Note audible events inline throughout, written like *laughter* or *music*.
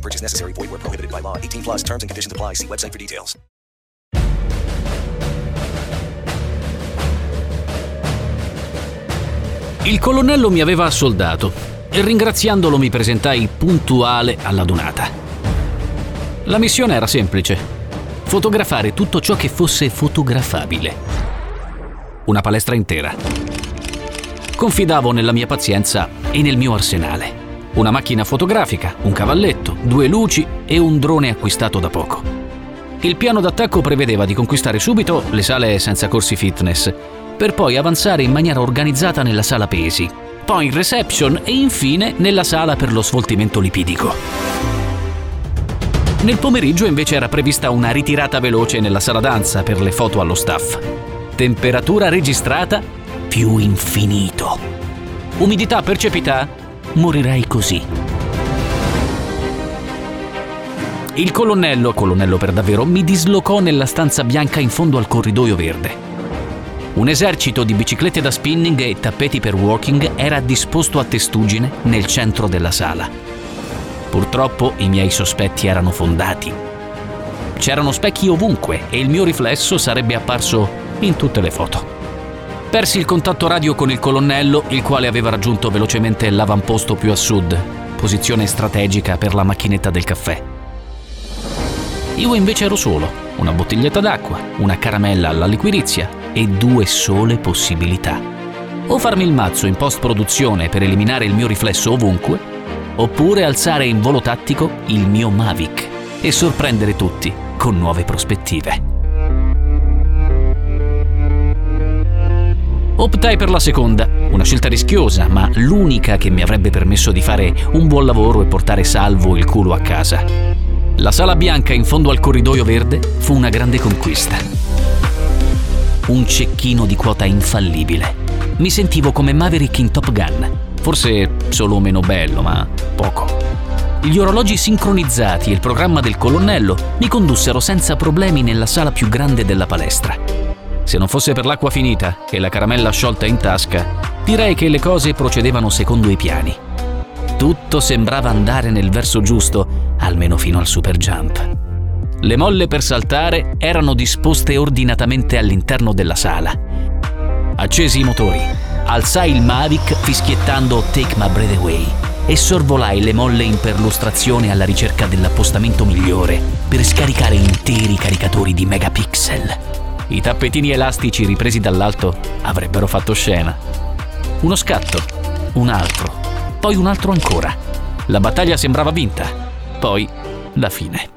No purchase necessary. Void where prohibited by law. 18 plus terms and conditions apply. See website for details. Il colonnello mi aveva assoldato e ringraziandolo mi presentai puntuale alla donata. La missione era semplice. Fotografare tutto ciò che fosse fotografabile. Una palestra intera. Confidavo nella mia pazienza e nel mio arsenale. Una macchina fotografica, un cavalletto, due luci e un drone acquistato da poco. Il piano d'attacco prevedeva di conquistare subito le sale senza corsi fitness, per poi avanzare in maniera organizzata nella sala pesi, poi in reception e infine nella sala per lo svoltimento lipidico. Nel pomeriggio invece era prevista una ritirata veloce nella sala danza per le foto allo staff. Temperatura registrata più infinito. Umidità percepita? Morirei così. Il colonnello, colonnello per davvero, mi dislocò nella stanza bianca in fondo al corridoio verde. Un esercito di biciclette da spinning e tappeti per walking era disposto a testuggine nel centro della sala. Purtroppo i miei sospetti erano fondati. C'erano specchi ovunque e il mio riflesso sarebbe apparso in tutte le foto. Persi il contatto radio con il colonnello, il quale aveva raggiunto velocemente l'avamposto più a sud, posizione strategica per la macchinetta del caffè. Io invece ero solo, una bottiglietta d'acqua, una caramella alla liquirizia e due sole possibilità. O farmi il mazzo in post-produzione per eliminare il mio riflesso ovunque, oppure alzare in volo tattico il mio Mavic e sorprendere tutti con nuove prospettive. Optai per la seconda, una scelta rischiosa, ma l'unica che mi avrebbe permesso di fare un buon lavoro e portare salvo il culo a casa. La sala bianca in fondo al corridoio verde fu una grande conquista. Un cecchino di quota infallibile. Mi sentivo come Maverick in Top Gun. Forse solo meno bello, ma poco. Gli orologi sincronizzati e il programma del colonnello mi condussero senza problemi nella sala più grande della palestra. Se non fosse per l'acqua finita e la caramella sciolta in tasca, direi che le cose procedevano secondo i piani. Tutto sembrava andare nel verso giusto, almeno fino al super jump. Le molle per saltare erano disposte ordinatamente all'interno della sala. Accesi i motori, alzai il Mavic fischiettando Take My Breath Away e sorvolai le molle in perlustrazione alla ricerca dell'appostamento migliore per scaricare interi caricatori di megapixel. I tappetini elastici ripresi dall'alto avrebbero fatto scena. Uno scatto, un altro, poi un altro ancora. La battaglia sembrava vinta, poi la fine.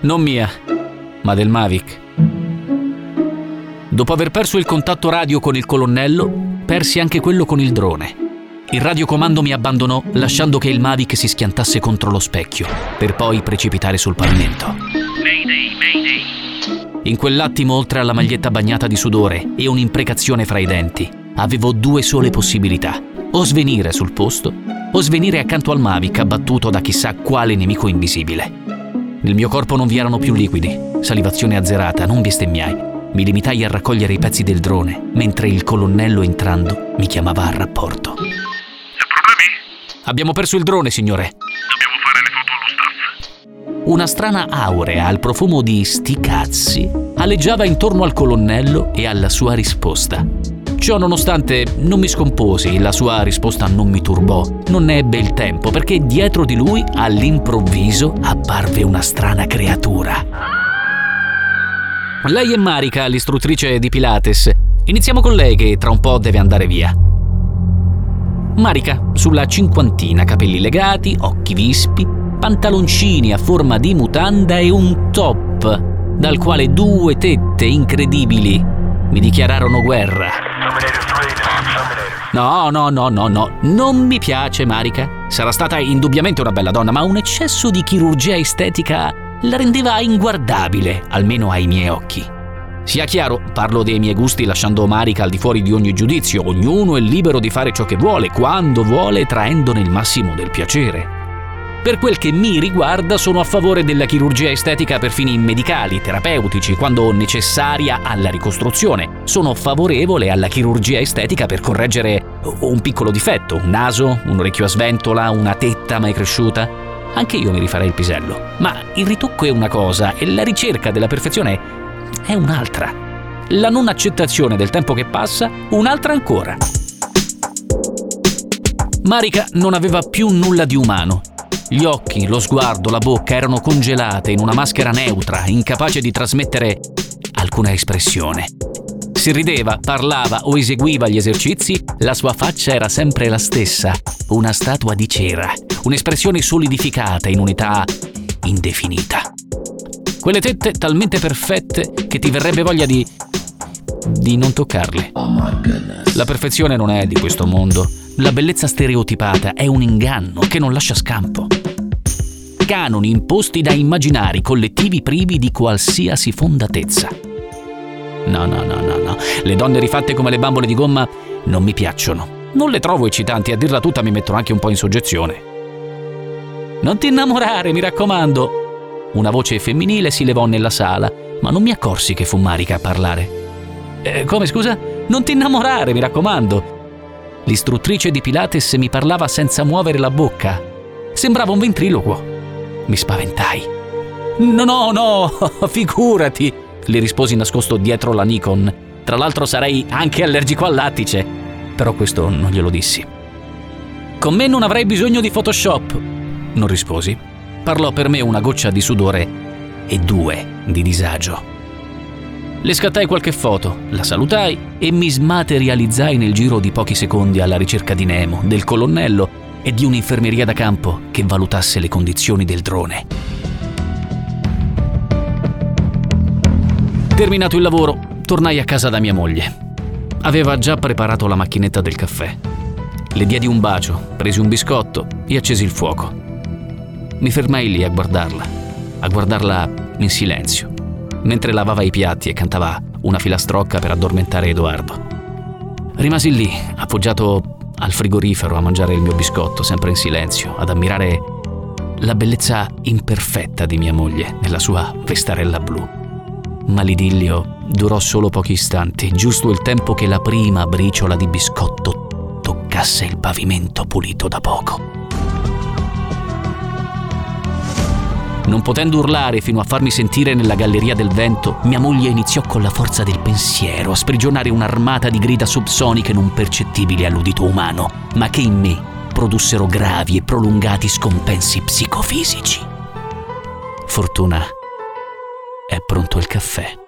Non mia, ma del Mavic. Dopo aver perso il contatto radio con il colonnello, persi anche quello con il drone. Il radiocomando mi abbandonò lasciando che il Mavic si schiantasse contro lo specchio, per poi precipitare sul pavimento. Mayday, mayday. In quell'attimo, oltre alla maglietta bagnata di sudore e un'imprecazione fra i denti, avevo due sole possibilità. O svenire sul posto, o svenire accanto al Mavic abbattuto da chissà quale nemico invisibile. Nel mio corpo non vi erano più liquidi, salivazione azzerata, non bestemmiai. Mi limitai a raccogliere i pezzi del drone, mentre il colonnello entrando mi chiamava a rapporto. Abbiamo perso il drone, signore. Una strana aurea al profumo di sti cazzi aleggiava intorno al colonnello e alla sua risposta. Ciò nonostante non mi scomposi, la sua risposta non mi turbò, non ne ebbe il tempo perché dietro di lui all'improvviso apparve una strana creatura. Lei è Marika, l'istruttrice di Pilates. Iniziamo con lei che tra un po' deve andare via. Marika, sulla cinquantina, capelli legati, occhi vispi, pantaloncini a forma di mutanda e un top dal quale due tette incredibili mi dichiararono guerra. No, no, no, no, no, non mi piace Marika. Sarà stata indubbiamente una bella donna, ma un eccesso di chirurgia estetica la rendeva inguardabile, almeno ai miei occhi. Sia chiaro, parlo dei miei gusti lasciando Marika al di fuori di ogni giudizio, ognuno è libero di fare ciò che vuole, quando vuole, traendone il massimo del piacere. Per quel che mi riguarda sono a favore della chirurgia estetica per fini medicali, terapeutici, quando necessaria alla ricostruzione. Sono favorevole alla chirurgia estetica per correggere un piccolo difetto, un naso, un orecchio a sventola, una tetta mai cresciuta. Anche io mi rifarei il pisello. Ma il ritocco è una cosa e la ricerca della perfezione è un'altra. La non accettazione del tempo che passa, un'altra ancora. Marika non aveva più nulla di umano gli occhi, lo sguardo, la bocca erano congelate in una maschera neutra, incapace di trasmettere alcuna espressione. Si rideva, parlava o eseguiva gli esercizi, la sua faccia era sempre la stessa, una statua di cera, un'espressione solidificata in unità indefinita. Quelle tette talmente perfette che ti verrebbe voglia di di non toccarle. La perfezione non è di questo mondo. La bellezza stereotipata è un inganno che non lascia scampo canoni imposti da immaginari collettivi privi di qualsiasi fondatezza. No, no, no, no, no. Le donne rifatte come le bambole di gomma non mi piacciono. Non le trovo eccitanti, a dirla tutta mi mettono anche un po' in soggezione. Non ti innamorare, mi raccomando. Una voce femminile si levò nella sala, ma non mi accorsi che fu Marica a parlare. Eh, come scusa? Non ti innamorare, mi raccomando. L'istruttrice di Pilates mi parlava senza muovere la bocca. Sembrava un ventriloquo. Mi spaventai. No, no, no, *laughs* figurati, gli risposi nascosto dietro la Nikon. Tra l'altro sarei anche allergico al lattice. Però questo non glielo dissi. Con me non avrei bisogno di Photoshop, non risposi. Parlò per me una goccia di sudore e due di disagio. Le scattai qualche foto, la salutai e mi smaterializzai nel giro di pochi secondi alla ricerca di Nemo, del colonnello e di un'infermeria da campo che valutasse le condizioni del drone. Terminato il lavoro, tornai a casa da mia moglie. Aveva già preparato la macchinetta del caffè. Le diedi un bacio, presi un biscotto e accesi il fuoco. Mi fermai lì a guardarla, a guardarla in silenzio, mentre lavava i piatti e cantava una filastrocca per addormentare Edoardo. Rimasi lì, appoggiato al frigorifero a mangiare il mio biscotto, sempre in silenzio, ad ammirare la bellezza imperfetta di mia moglie nella sua vestarella blu. Ma l'idillio durò solo pochi istanti, giusto il tempo che la prima briciola di biscotto toccasse il pavimento pulito da poco. Non potendo urlare fino a farmi sentire nella galleria del vento, mia moglie iniziò con la forza del pensiero a sprigionare un'armata di grida subsoniche non percettibili all'udito umano, ma che in me produssero gravi e prolungati scompensi psicofisici. Fortuna, è pronto il caffè.